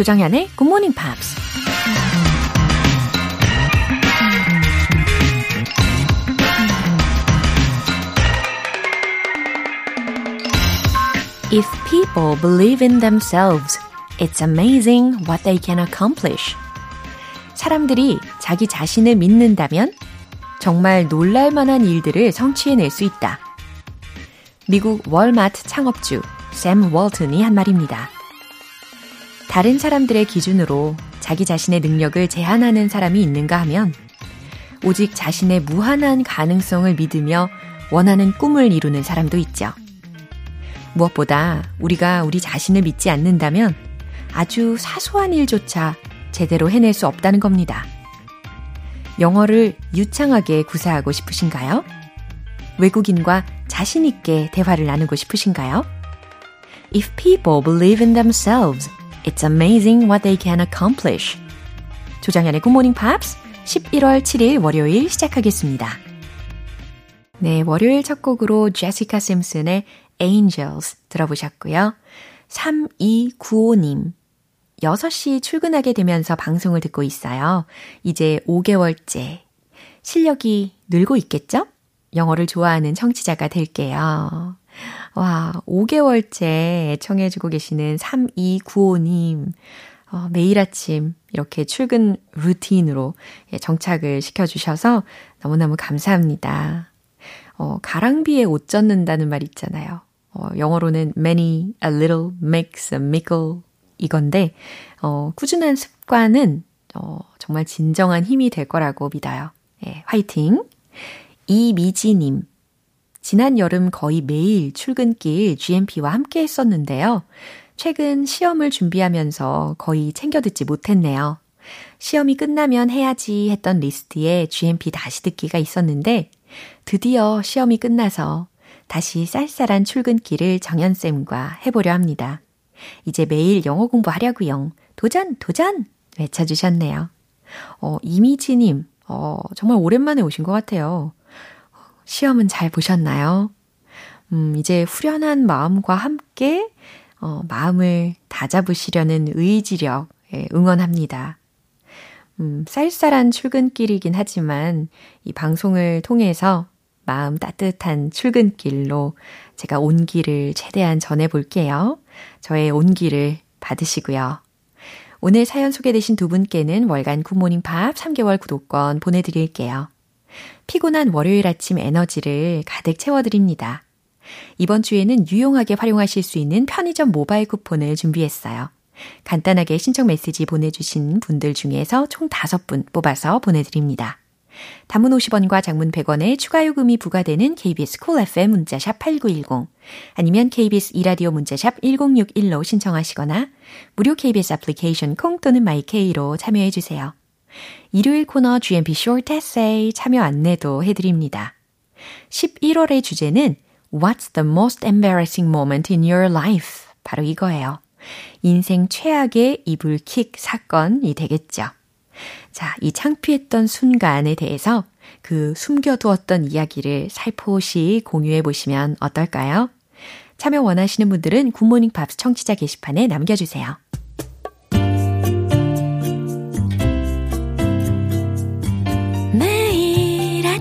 조정현의 Good Morning Pops. If people believe in themselves, it's amazing what they can accomplish. 사람들이 자기 자신을 믿는다면 정말 놀랄만한 일들을 성취해낼 수 있다. 미국 월마트 창업주 샘 월튼이 한 말입니다. 다른 사람들의 기준으로 자기 자신의 능력을 제한하는 사람이 있는가 하면 오직 자신의 무한한 가능성을 믿으며 원하는 꿈을 이루는 사람도 있죠. 무엇보다 우리가 우리 자신을 믿지 않는다면 아주 사소한 일조차 제대로 해낼 수 없다는 겁니다. 영어를 유창하게 구사하고 싶으신가요? 외국인과 자신있게 대화를 나누고 싶으신가요? If people believe in themselves, it's amazing what they can accomplish. 조장현의 Good Morning Pops 11월 7일 월요일 시작하겠습니다. 네, 월요일 첫 곡으로 제시카 심슨의 Angels 들어보셨고요. 3295님. 6시 출근하게 되면서 방송을 듣고 있어요. 이제 5개월째. 실력이 늘고 있겠죠? 영어를 좋아하는 청취자가 될게요. 와, 5개월째 청해주고 계시는 3295님. 어, 매일 아침 이렇게 출근 루틴으로 예, 정착을 시켜주셔서 너무너무 감사합니다. 어, 가랑비에 옷 젖는다는 말 있잖아요. 어, 영어로는 many, a little, makes a mickle 이건데, 어, 꾸준한 습관은, 어, 정말 진정한 힘이 될 거라고 믿어요. 예, 화이팅! 이미지님. 지난 여름 거의 매일 출근길 GMP와 함께 했었는데요. 최근 시험을 준비하면서 거의 챙겨 듣지 못했네요. 시험이 끝나면 해야지 했던 리스트에 GMP 다시 듣기가 있었는데, 드디어 시험이 끝나서 다시 쌀쌀한 출근길을 정현쌤과 해보려 합니다. 이제 매일 영어 공부하려고요. 도전, 도전! 외쳐주셨네요. 어, 이미지님, 어, 정말 오랜만에 오신 것 같아요. 시험은 잘 보셨나요? 음, 이제 후련한 마음과 함께, 어, 마음을 다잡으시려는 의지력, 예, 응원합니다. 음, 쌀쌀한 출근길이긴 하지만 이 방송을 통해서 마음 따뜻한 출근길로 제가 온기를 최대한 전해 볼게요. 저의 온기를 받으시고요. 오늘 사연 소개되신 두 분께는 월간 굿모닝 팝 3개월 구독권 보내드릴게요. 피곤한 월요일 아침 에너지를 가득 채워드립니다. 이번 주에는 유용하게 활용하실 수 있는 편의점 모바일 쿠폰을 준비했어요. 간단하게 신청 메시지 보내주신 분들 중에서 총 5분 뽑아서 보내드립니다. 단문 50원과 장문 100원의 추가 요금이 부과되는 KBS cool FM 문자샵 8910 아니면 KBS 이라디오 문자샵 1061로 신청하시거나 무료 KBS 애플리케이션 콩 또는 마이케이로 참여해 주세요. 일요일 코너 GMP Short Essay 참여 안내도 해드립니다. 11월의 주제는 What's the most embarrassing moment in your life? 바로 이거예요. 인생 최악의 이불킥 사건이 되겠죠. 자, 이 창피했던 순간에 대해서 그 숨겨두었던 이야기를 살포시 공유해 보시면 어떨까요? 참여 원하시는 분들은 굿모닝 팝스 청취자 게시판에 남겨주세요.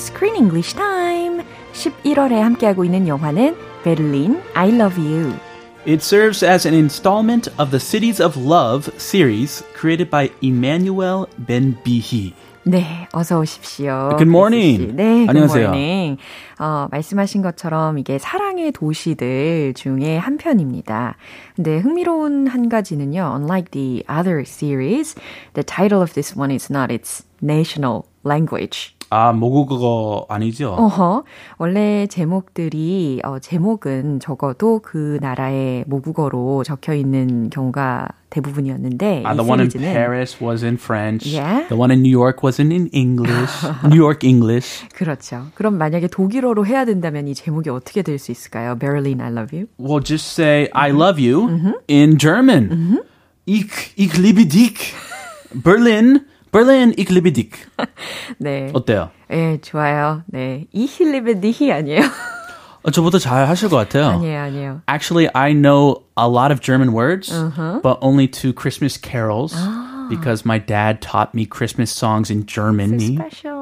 Screen English Time. 11월에 함께하고 있는 영화는 베를린 I Love You. It serves as an installment of the Cities of Love series created by Emmanuel Ben-Bihi. 네, 어서 오십시오. Good morning. 씨. 네, 안녕하세요. good morning. 어, 말씀하신 것처럼 이게 사랑의 도시들 중에 한 편입니다. 근데 흥미로운 한 가지는요. Unlike the other series, the title of this one is not its national language. 아, 모국어 아니죠? 어허. 원래 제목들이, 어, 제목은 적어도 그 나라의 모국어로 적혀 있는 경우가 대부분이었는데, Ah, 이 the one in Paris was in French. Yeah. The one in New York was in English. New York English. 그렇죠. 그럼 만약에 독일어로 해야 된다면 이 제목이 어떻게 될 수 있을까요? Berlin, I love you. Well, just say I love you in German. Ich, ich liebe dich. Berlin, Berlin, ich liebe dich. 네. 어때요? 예, 좋아요. 네. 이힐리베디히 아니에요? 어, 저보다 잘 하실 것 같아요. 아니에요, 아니에요. Actually, I know a lot of German words, but only two Christmas carols because my dad taught me Christmas songs in Germany. 스페셜.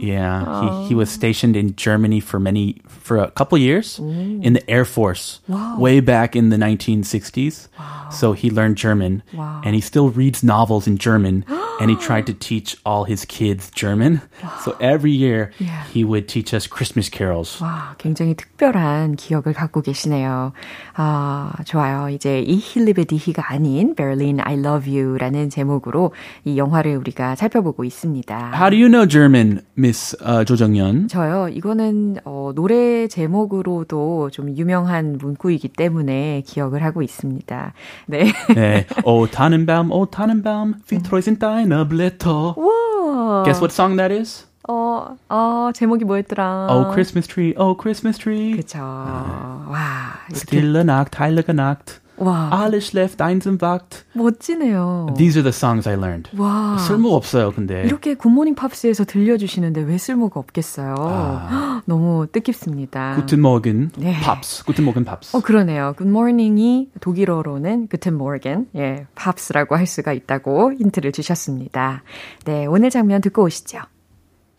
Yeah, he, he was stationed in Germany for many for a couple years in the Air Force, way back in the 1960s. So he learned German, Wow. and he still reads novels in German. and he tried to teach all his kids German. So every year Yeah. he would teach us Christmas carols. 와, 굉장히 특별한 기억을 갖고 계시네요. 아, 좋아요. 이제 이 힐리베디히가 아닌 Berlin I Love You라는 제목으로 이 영화를 우리가 살펴보고 있습니다. How do you know German, Miss uh, 조정연? 저요, 이거는, 어, 노래 제목으로도 좀 유명한 문구이기 때문에 기억을 하고 있습니다. 네. 네. Oh Tannenbaum, oh Tannenbaum, wie treu sind deine Blätter? 우와. Guess what song that is? 어, 어, 제목이 뭐였더라? Oh Christmas tree, oh Christmas tree. 그쵸. 와, 이렇게, Stille Nacht, heilige Nacht. 와, Alles schläft, einsam wacht. 멋지네요. These are the songs I learned. 와. 쓸모 없어요, 근데. 이렇게 굿모닝 팝스에서 들려주시는데 왜 쓸모가 없겠어요? 너무 뜻깊습니다. Guten Morgen, 네. Pops. Guten Morgen, Pops. 어, 그러네요. 굿모닝이 독일어로는 Guten Morgen, 예, 팝스라고 할 수가 있다고 힌트를 주셨습니다. 네, 오늘 장면 듣고 오시죠.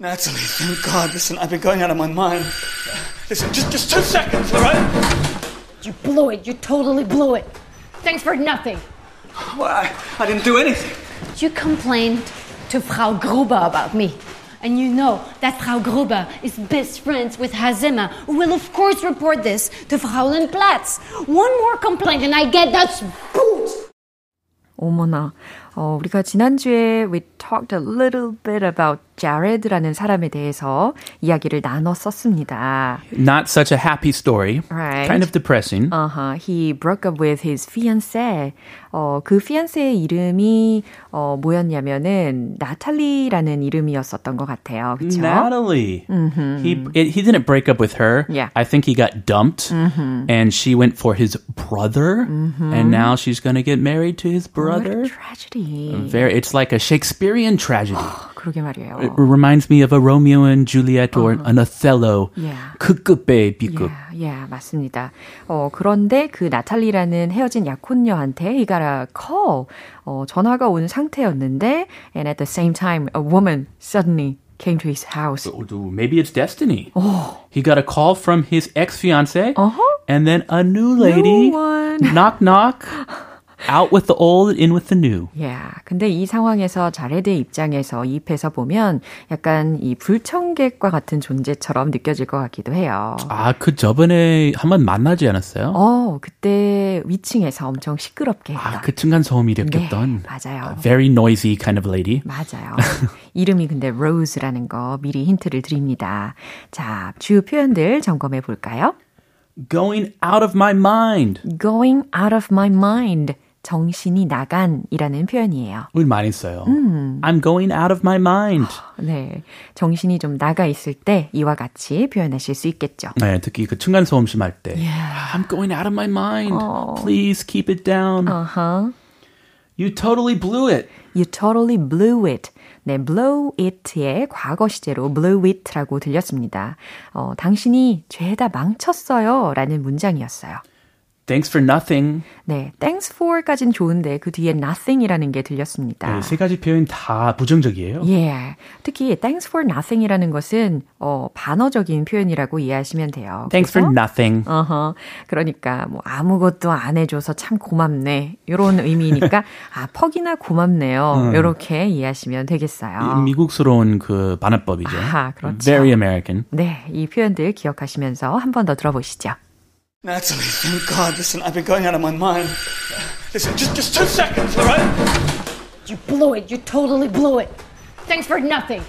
Natalie, thank God. Listen, I've been going out of my mind. Listen, just just two seconds, all right? You blew it. You totally blew it. Thanks for nothing. Well, I, I didn't do anything. You complained to Frau Gruber about me. And you know that Frau Gruber is best friends with Hazima, who will of course report this to Fraulein Platz. One more complaint and I get that boot. 어머나, 어, 우리가 지난주에 we talked a little bit about Jared라는 사람에 대해서 이야기를 나눴었습니다. Not such a happy story. Right. Kind of depressing. Uh-huh. He broke up with his fiancée. 어, 그 fiancé의 이름이 어, 뭐였냐면은 나탈리라는 이름이었었던 것 같아요. 그렇죠? Natalie. He it, he didn't break up with her. Yeah. I think he got dumped, and she went for his brother, and now she's gonna get married to his What a brother. tragedy. Very, it's like a Shakespearean tragedy. 그러게 말이에요. It reminds me of a Romeo and Juliet or an Othello. Yeah. 극급의 B급. 예, 예, 맞습니다. 어, 그런데 그 나탈리라는 헤어진 약혼녀한테 he got a call, 어, 전화가 온 상태였는데, and at the same time, a woman suddenly came to his house. Ooh, Maybe it's destiny. He got a call from his ex fiance, Uh-huh. and then a new lady. New one. knock knock. Out with the old, in with the new. 야, 근데 이 상황에서 자레드의 입장에서 이입해서 보면 약간 이 불청객과 같은 존재처럼 느껴질 것 같기도 해요. 아, 그 저번에 한 번 만나지 않았어요? 어, 그때 위층에서 엄청 시끄럽게 했던. 아, 그 층간 소음이 네, 일으켰던. 맞아요. Very noisy kind of lady. 맞아요. 이름이 근데 로즈라는 거 미리 힌트를 드립니다. 자, 주요 표현들 점검해 볼까요? Going out of my mind. going out of my mind. 정신이 나간이라는 표현이에요. 우리 많이 써요. 음. I'm going out of my mind. 네. 정신이 좀 나가 있을 때 이와 같이 표현하실 수 있겠죠. 네, 특히 그 층간 소음 심할 때. I'm going out of my mind. Please keep it down. 어허. You totally blew it. You totally blew it. 네, blow it의 과거 시제로 blew it라고 들렸습니다. 어, 당신이 죄다 망쳤어요. 라는 문장이었어요. Thanks for nothing. 네, thanks for까진 좋은데 그 뒤에 nothing이라는 게 들렸습니다. 네, 세 가지 표현 다 부정적이에요. 예. 특히 thanks for nothing이라는 것은 어, 반어적인 표현이라고 이해하시면 돼요. Thanks for 그래서 nothing. 어허. 그러니까 뭐 아무것도 안 해줘서 참 고맙네. 이런 의미니까 아 퍽이나 고맙네요. 이렇게 이해하시면 되겠어요. 미국스러운 그 반어법이죠. 아하, 그렇죠. Very American. 네, 이 표현들 기억하시면서 한 번 더 들어보시죠. Natalie, thank God. Listen, I've been going out of my mind. Listen, just, just two seconds, all right? You blew it. You totally blew it. Thanks for nothing.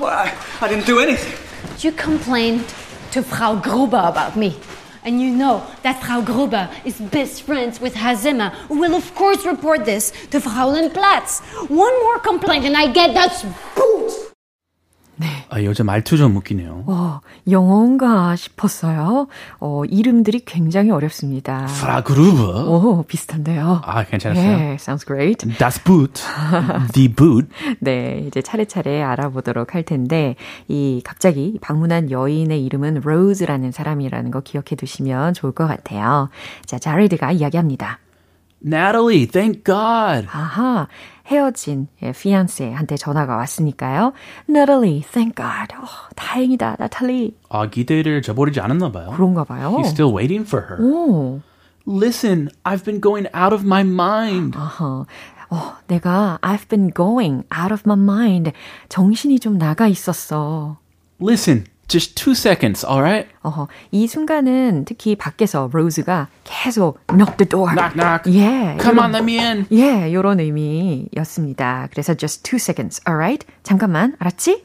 Well, I, I didn't do anything. You complained to Frau Gruber about me. And you know that Frau Gruber is best friends with Hazima, who will of course report this to Fraulein Platz. One more complaint and I get the boot. 아, 여자 말투 좀 웃기네요. 어, 영어인가 싶었어요. 어, 이름들이 굉장히 어렵습니다. 프라그루브. 오, 비슷한데요. 아, 괜찮았어요. 예, sounds great. Das Boot. The Boot. 네, 이제 차례차례 알아보도록 할 텐데, 이 갑자기 방문한 여인의 이름은 로즈라는 사람이라는 거 기억해 두시면 좋을 것 같아요. 자, 자레드가 이야기합니다. Natalie, thank God. 아하, 헤어진 예, fiance한테 전화가 왔으니까요. Natalie, thank God. 어, 다행이다, 나탈리. 아, 기대를 저버리지 않았나 봐요. 그런가 봐요. He's still waiting for her. 오, Listen, I've been going out of my mind. 아하. 어, 내가 I've been going out of my mind. 정신이 좀 나가 있었어. Listen, just two seconds, alright? 어허, 이 순간은 특히 밖에서 로즈가 계속 knock the door. Knock, knock. 예. Come 요런- on, let me in. 예, 요런 의미였습니다. 그래서 just two seconds, alright? 잠깐만, 알았지?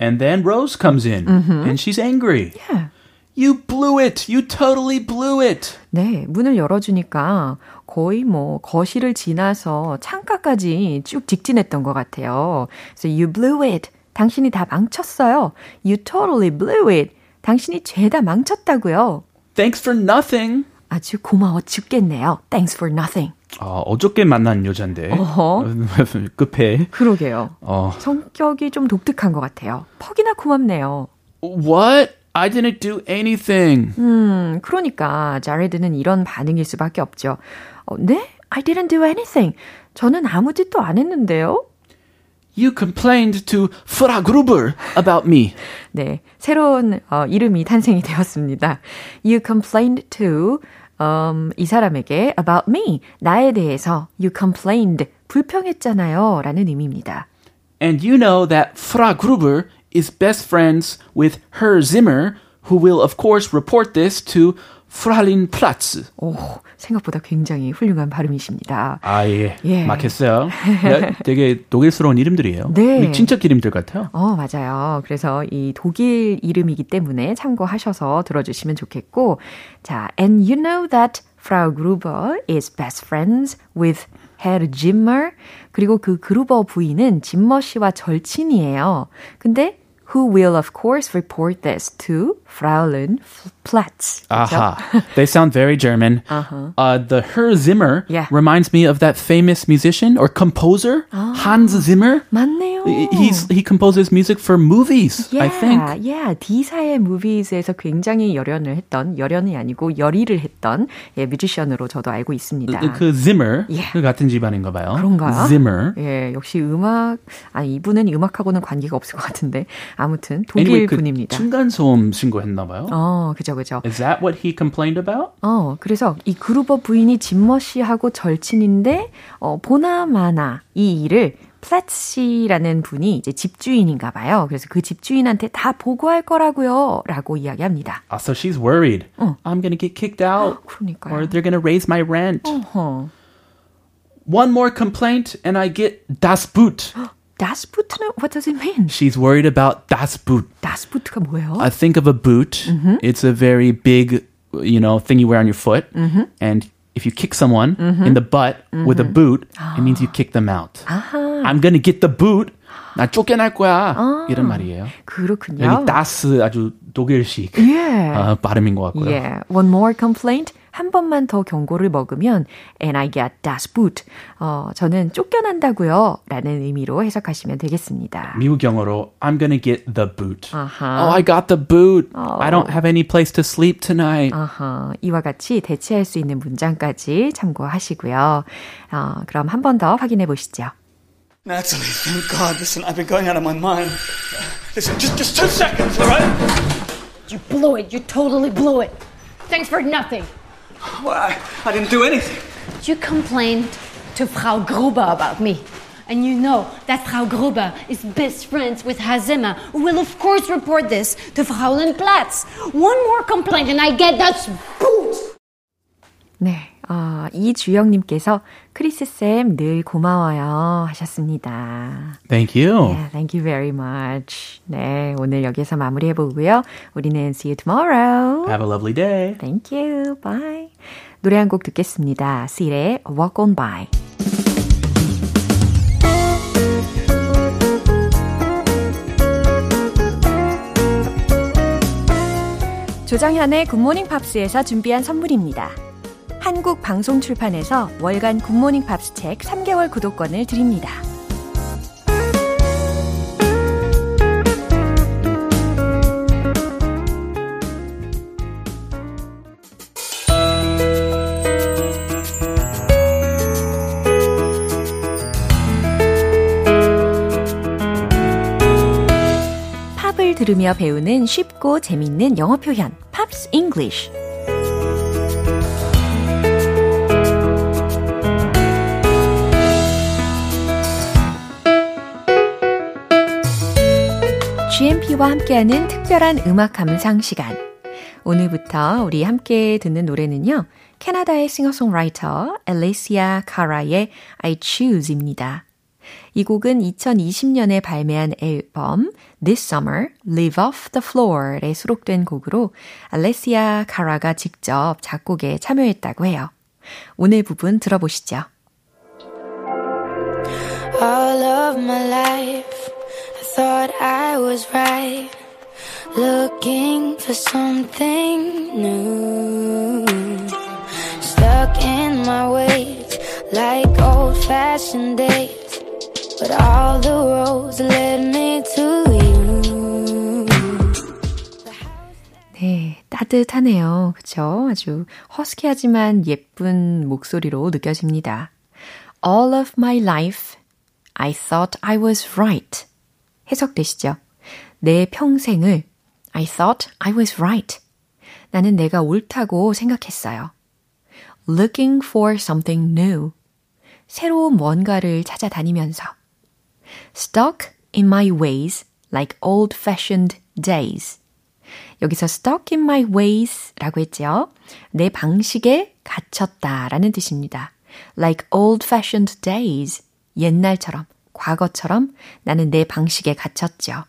And then Rose comes in, and she's angry. 예. You blew it. You totally blew it. 네, 문을 열어주니까 거의 뭐 거실을 지나서 창가까지 쭉 직진했던 것 같아요. 그래서 you blew it. 당신이 다 망쳤어요. You totally blew it. 당신이 죄다 망쳤다고요. Thanks for nothing. 아주 고마워 죽겠네요. Thanks for nothing. 아, 어저께 만난 여잔데. 어허. 급해. 그러게요. 어, 성격이 좀 독특한 것 같아요. 퍽이나 고맙네요. what? I didn't do anything. 음, 그러니까 자레드는 이런 반응일 수밖에 없죠. 어, 네? I didn't do anything. 저는 아무 짓도 안 했는데요. You complained to Frau Gruber about me. 네, 새로운 어, 이름이 탄생이 되었습니다. You complained to um, 이 사람에게 about me, 나에 대해서 you complained, 불평했잖아요 라는 의미입니다. And you know that Frau Gruber is best friends with Herr Zimmer, who will of course report this to Fräulein Platz. 오, 생각보다 굉장히 훌륭한 발음이십니다. 아, 예. 예. 막혔어요. 야, 되게 독일스러운 이름들이에요. 네. 친척 이름들 같아요. 어, 맞아요. 그래서 이 독일 이름이기 때문에 참고하셔서 들어주시면 좋겠고. 자, and you know that Frau Gruber is best friends with Herr Zimmer. 그리고 그 그루버 부인은 짐머 씨와 절친이에요. 근데 who will of course report this to Fraulein Platz. 그죠? Aha. they sound very German. Uh-huh. Uh, the Herr Zimmer Yeah. reminds me of that famous musician or composer, Hans Zimmer. 맞네요. He's he composes music for movies, Yeah, I think. yeah. D사의 movies에서 굉장히 열연을 했던, 열연이 아니고 열의를 했던 예, 뮤지션으로 저도 알고 있습니다. 그 Zimmer Yeah. 그 같은 집안인가 봐요. 그런가요? Zimmer. 예, 역시 음악, 아니, 이분은 음악하고는 관계가 없을 것 같은데. 아무튼, 독일 Anyway, 그 분입니다. 층간 소음 신고했나 봐요. 어, 그죠, 그죠. Is that what he complained about? 어, 그래서 이 그루버 부인이 짐머 씨하고 절친인데, 어, 보나마나 이 일을 플랫 씨라는 분이 이제 집주인인가 봐요. 그래서 그 집주인한테 다 보고할 거라고요. 라고 이야기합니다. Ah, so she's worried. I'm gonna get kicked out, 그러니까요. or they're gonna raise my rent. 어허. One more complaint, and I get das Boot. Das Boot는 what does it mean? She's worried about das Boot. Das Boot가 뭐예요? I think of a boot. It's a very big, you know, thing you wear on your foot. And if you kick someone in the butt with a boot, it means you kick them out. I'm gonna get the boot. 나 쫓겨날 거야. 이런 말이에요. 그렇군요. 여기 das 아주 독일식 예. 어, 발음인 것 같고요. Yeah. One more complaint. 한 번만 더 경고를 먹으면 and I get das boot. 어, 저는 쫓겨난다고요. 라는 의미로 해석하시면 되겠습니다. 미국 영어로 I'm gonna get the boot. 아하. Oh, I got the boot. I don't have any place to sleep tonight. 아하, 이와 같이 대체할 수 있는 문장까지 참고하시고요. 어, 그럼 한 번 더 확인해 보시죠. Natalie, thank God. Listen, I've been going out of my mind. Listen, just, just two seconds, all right? You blew it. You totally blew it. Thanks for nothing. Well, I, I didn't do anything. You complained to Frau Gruber about me. And you know that Frau Gruber is best friends with Hazima, who will of course report this to Fraulein Platz. One more complaint and I get that boot! 네, 어, 이주영님께서 크리스쌤 늘 고마워요 하셨습니다. Thank you. Yeah, thank you very much. 네, 오늘 여기서 마무리해보고요. 우리는 see you tomorrow. Have a lovely day. Thank you. Bye. 노래 한 곡 듣겠습니다. Seal의 Walk On By. 조정현의 굿모닝 팝스에서 준비한 선물입니다. 한국 방송 출판에서 월간 굿모닝 팝스 책 3개월 구독권을 드립니다. 팝을 들으며 배우는 쉽고 재밌는 영어 표현, Pops English. GMP와 함께하는 특별한 음악 감상 시간. 오늘부터 우리 함께 듣는 노래는요. 캐나다의 싱어송라이터 알레시아 카라의 I Choose입니다. 이 곡은 2020년에 발매한 앨범 This Summer, Live Off the Floor에 수록된 곡으로 알레시아 카라가 직접 작곡에 참여했다고 해요. 오늘 부분 들어보시죠. All of my life, thought I was right. Looking for something new. Stuck in my ways, like old fashioned days. But all the roads led me to you. 네, 따뜻하네요. 그쵸? 아주 허스키하지만 예쁜 목소리로 느껴집니다. All of my life, I thought I was right. 해석되시죠? 내 평생을 I thought I was right. 나는 내가 옳다고 생각했어요. Looking for something new. 새로운 뭔가를 찾아다니면서. Stuck in my ways like old-fashioned days. 여기서 stuck in my ways 라고 했죠. 내 방식에 갇혔다 라는 뜻입니다. Like old-fashioned days. 옛날처럼, 과거처럼 나는 내 방식에 갇혔죠.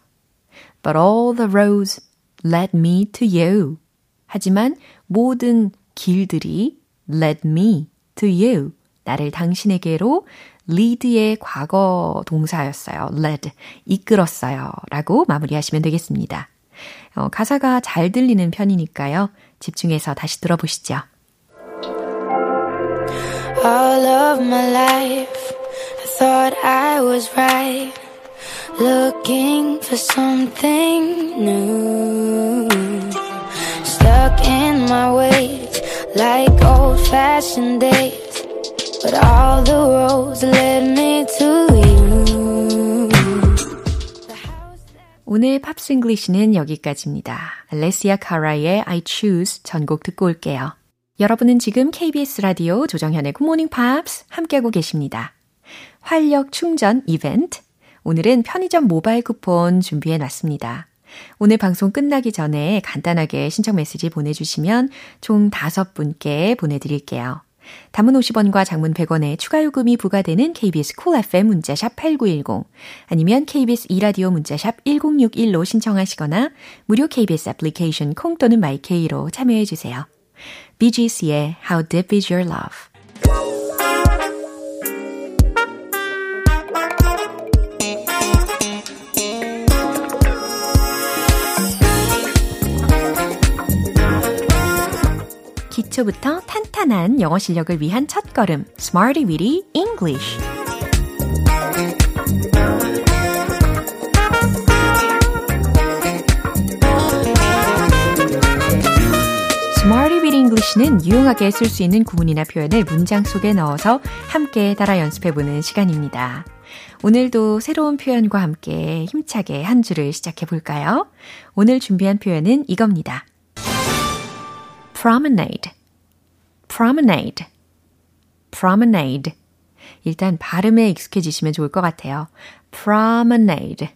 But all the roads led me to you. 하지만 모든 길들이 led me to you. 나를 당신에게로 lead의 과거 동사였어요. led. 이끌었어요. 라고 마무리하시면 되겠습니다. 어, 가사가 잘 들리는 편이니까요. 집중해서 다시 들어보시죠. All of my life, thought I was right. Looking for something new. Stuck in my ways, like old fashioned days. But all the roads led me to you. 오늘 팝싱글리시는 여기까지입니다. 알레시아 카라의 I Choose 전곡 듣고 올게요. 여러분은 지금 KBS 라디오 조정현의 굿모닝 팝스 함께하고 계십니다. 활력 충전 이벤트. 오늘은 편의점 모바일 쿠폰 준비해 놨습니다. 오늘 방송 끝나기 전에 간단하게 신청 메시지 보내주시면 총 5분께 보내드릴게요. 단문 50원과 장문 100원의 추가 요금이 부과되는 KBS cool FM 문자샵 8910 아니면 KBS 이라디오 문자샵 1061로 신청하시거나 무료 KBS 애플리케이션 콩 또는 마이케이로 참여해 주세요. BGC의 How Deep Is Your Love 기초부터 탄탄한 영어 실력을 위한 첫걸음, Smarty Weedy English. English는 유용하게 쓸 수 있는 구문이나 표현을 문장 속에 넣어서 함께 따라 연습해보는 시간입니다. 오늘도 새로운 표현과 함께 힘차게 한 주를 시작해 볼까요? 오늘 준비한 표현은 이겁니다. promenade, promenade, promenade. 일단 발음에 익숙해지시면 좋을 것 같아요. promenade,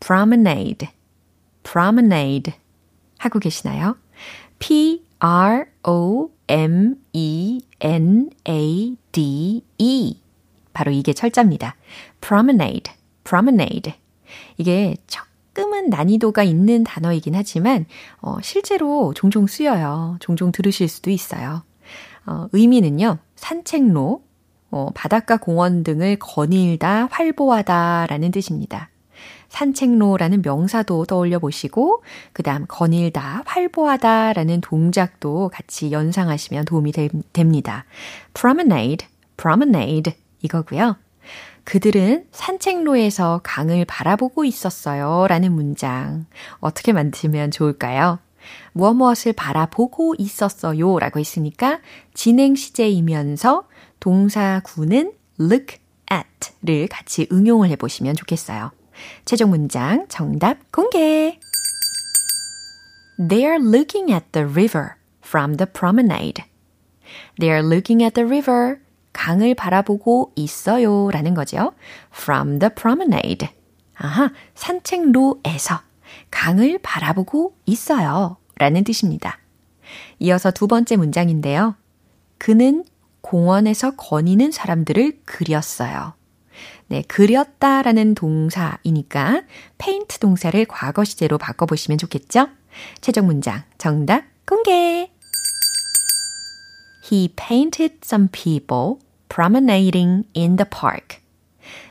promenade, promenade. 하고 계시나요? P R O M E N A D E. 바로 이게 철자입니다. promenade, promenade. 이게 조금은 난이도가 있는 단어이긴 하지만 어, 실제로 종종 쓰여요. 종종 들으실 수도 있어요. 어, 의미는요. 산책로, 어, 바닷가 공원 등을 거닐다, 활보하다 라는 뜻입니다. 산책로라는 명사도 떠올려 보시고, 그 다음 거닐다, 활보하다 라는 동작도 같이 연상하시면 도움이 되, 됩니다. promenade, promenade. 이거고요. 그들은 산책로에서 강을 바라보고 있었어요. 라는 문장. 어떻게 만드시면 좋을까요? 무엇 무엇을 바라보고 있었어요. 라고 했으니까 진행 시제이면서 동사구는 look at 를 같이 응용을 해보시면 좋겠어요. 최종 문장 정답 공개! They are looking at the river from the promenade. They are looking at the river 강을 바라보고 있어요 라는 거죠. From the promenade. 아하, 산책로에서 강을 바라보고 있어요 라는 뜻입니다. 이어서 두 번째 문장인데요. 그는 공원에서 거니는 사람들을 그렸어요. 네, 그렸다라는 동사이니까 페인트 동사를 과거 시제로 바꿔보시면 좋겠죠? 최종 문장 정답 공개! He painted some people promenading in the park.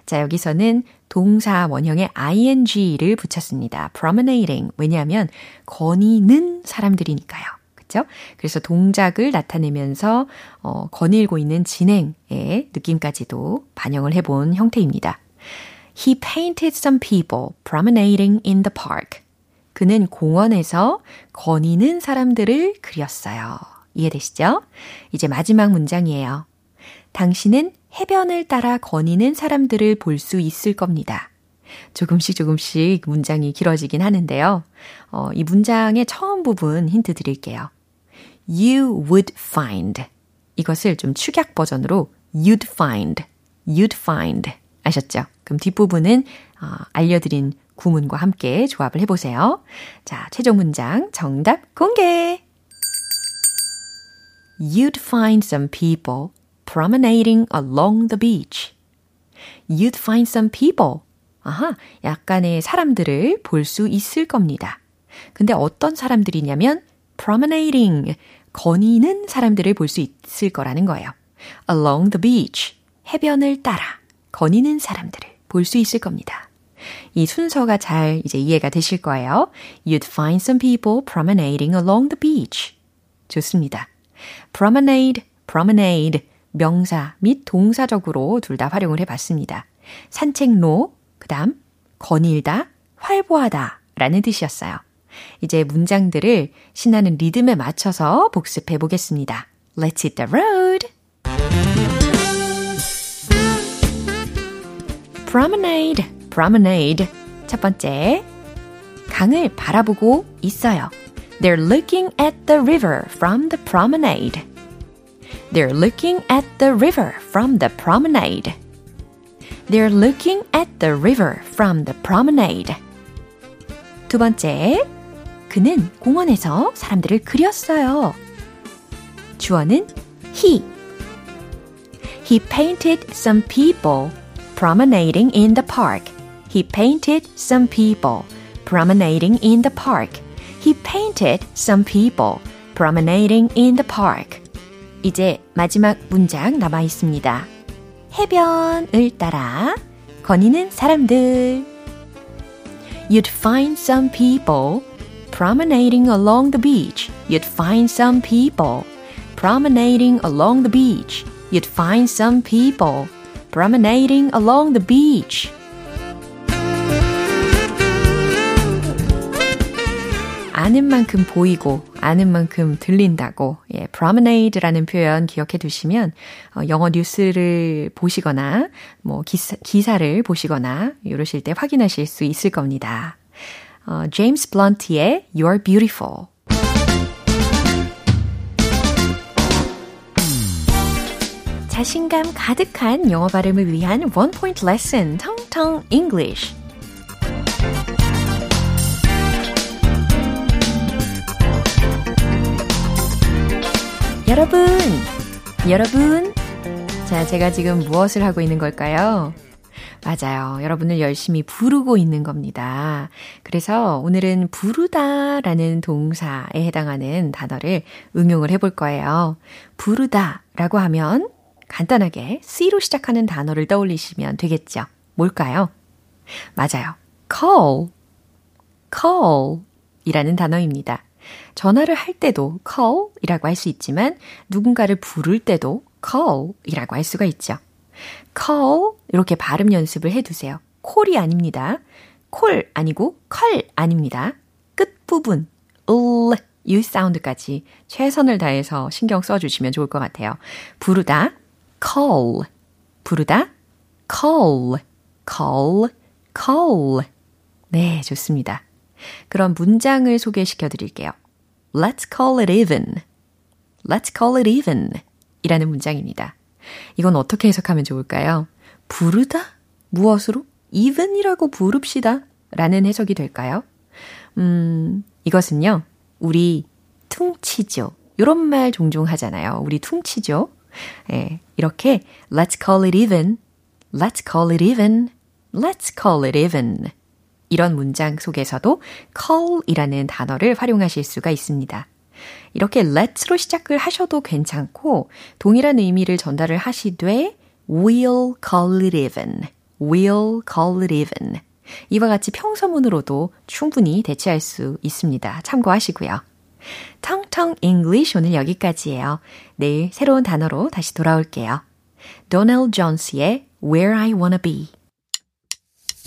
자, 여기서는 동사 원형에 ing를 붙였습니다. promenading. 왜냐하면 거니는 사람들이니까요. 그죠? 그래서 동작을 나타내면서 어, 거닐고 있는 진행의 느낌까지도 반영을 해본 형태입니다. He painted some people promenading in the park. 그는 공원에서 거니는 사람들을 그렸어요. 이해되시죠? 이제 마지막 문장이에요. 당신은 해변을 따라 거니는 사람들을 볼 수 있을 겁니다. 조금씩 조금씩 문장이 길어지긴 하는데요. 어, 이 문장의 처음 부분 힌트 드릴게요. You would find. 이것을 좀 축약 버전으로 you'd find, you'd find. 아셨죠? 그럼 뒷부분은 어, 알려드린 구문과 함께 조합을 해보세요. 자, 최종 문장 정답 공개! You'd find some people promenading along the beach. You'd find some people. 아하, 약간의 사람들을 볼 수 있을 겁니다. 근데 어떤 사람들이냐면 promenading, 거니는 사람들을 볼 수 있을 거라는 거예요. along the beach, 해변을 따라 거니는 사람들을 볼 수 있을 겁니다. 이 순서가 잘 이제 이해가 되실 거예요. You'd find some people promenading along the beach. 좋습니다. promenade, promenade. 명사 및 동사적으로 둘 다 활용을 해봤습니다. 산책로, 그 다음 거닐다, 활보하다 라는 뜻이었어요. 이제 문장들을 신나는 리듬에 맞춰서 복습해 보겠습니다. Let's hit the road! promenade, promenade. 첫 번째. 강을 바라보고 있어요. They're looking at the river from the promenade. They're looking at the river from the promenade. They're looking at the river from the promenade. 두 번째, 그는 공원에서 사람들을 그렸어요. 주어는 he. He painted some people promenading in the park. He painted some people promenading in the park. He painted some people promenading in the park. 이제 마지막 문장 남아 있습니다. 해변을 따라 거니는 사람들. You'd find some people promenading along the beach. You'd find some people promenading along the beach, you'd find some people promenading along the beach. 아는 만큼 보이고 아는 만큼 들린다고. 예, promenade라는 표현 기억해 두시면 어, 영어 뉴스를 보시거나 뭐 기사, 기사를 보시거나 이러실 때 확인하실 수 있을 겁니다. 어, 제임스 블런트의 You're Beautiful. 자신감 가득한 영어 발음을 위한 원 포인트 레슨 텅텅 English 여러분, 여러분. 자, 제가 지금 무엇을 하고 있는 걸까요? 맞아요. 여러분을 열심히 부르고 있는 겁니다. 그래서 오늘은 부르다 라는 동사에 해당하는 단어를 응용을 해볼 거예요. 부르다 라고 하면 간단하게 C로 시작하는 단어를 떠올리시면 되겠죠. 뭘까요? 맞아요. call. call 이라는 단어입니다. 전화를 할 때도 call 이라고 할 수 있지만 누군가를 부를 때도 call 이라고 할 수가 있죠. call 이렇게 발음 연습을 해 두세요. 콜이 아닙니다. 콜 아니고 컬 아닙니다. 끝부분 을, 유 사운드까지 최선을 다해서 신경 써 주시면 좋을 것 같아요. 부르다 call 부르다 call call call 네, 좋습니다. 그럼 문장을 소개시켜 드릴게요. Let's call it even. Let's call it even. 이라는 문장입니다. 이건 어떻게 해석하면 좋을까요? 부르다? 무엇으로? even이라고 부릅시다. 라는 해석이 될까요? 음, 이것은요, 우리 퉁치죠. 이런 말 종종 하잖아요. 우리 퉁치죠. 예, 이렇게 let's call it even, let's call it even, let's call it even. 이런 문장 속에서도 call이라는 단어를 활용하실 수가 있습니다. 이렇게 let'로 시작을 하셔도 괜찮고 동일한 의미를 전달을 하시되 we'll call it even, we'll call it even 이와 같이 평서문으로도 충분히 대체할 수 있습니다. 참고하시고요. 텅텅 English 오늘 여기까지예요. 내일 새로운 단어로 다시 돌아올게요. 도널 존스의 Where I Wanna Be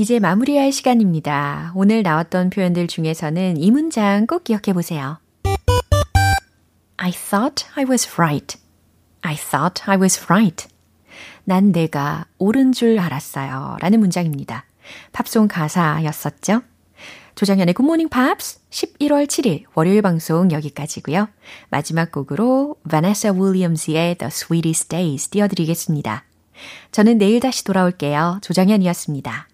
이제 마무리할 시간입니다. 오늘 나왔던 표현들 중에서는 이 문장 꼭 기억해 보세요. I thought I was right. I thought I was right. 난 내가 옳은 줄 알았어요. 라는 문장입니다. 팝송 가사였었죠? 조장현의 굿모닝 팝스 11월 7일 월요일 방송 여기까지고요. 마지막 곡으로 바네사 윌리엄스의 The Sweetest Days 띄워드리겠습니다. 저는 내일 다시 돌아올게요. 조장현이었습니다.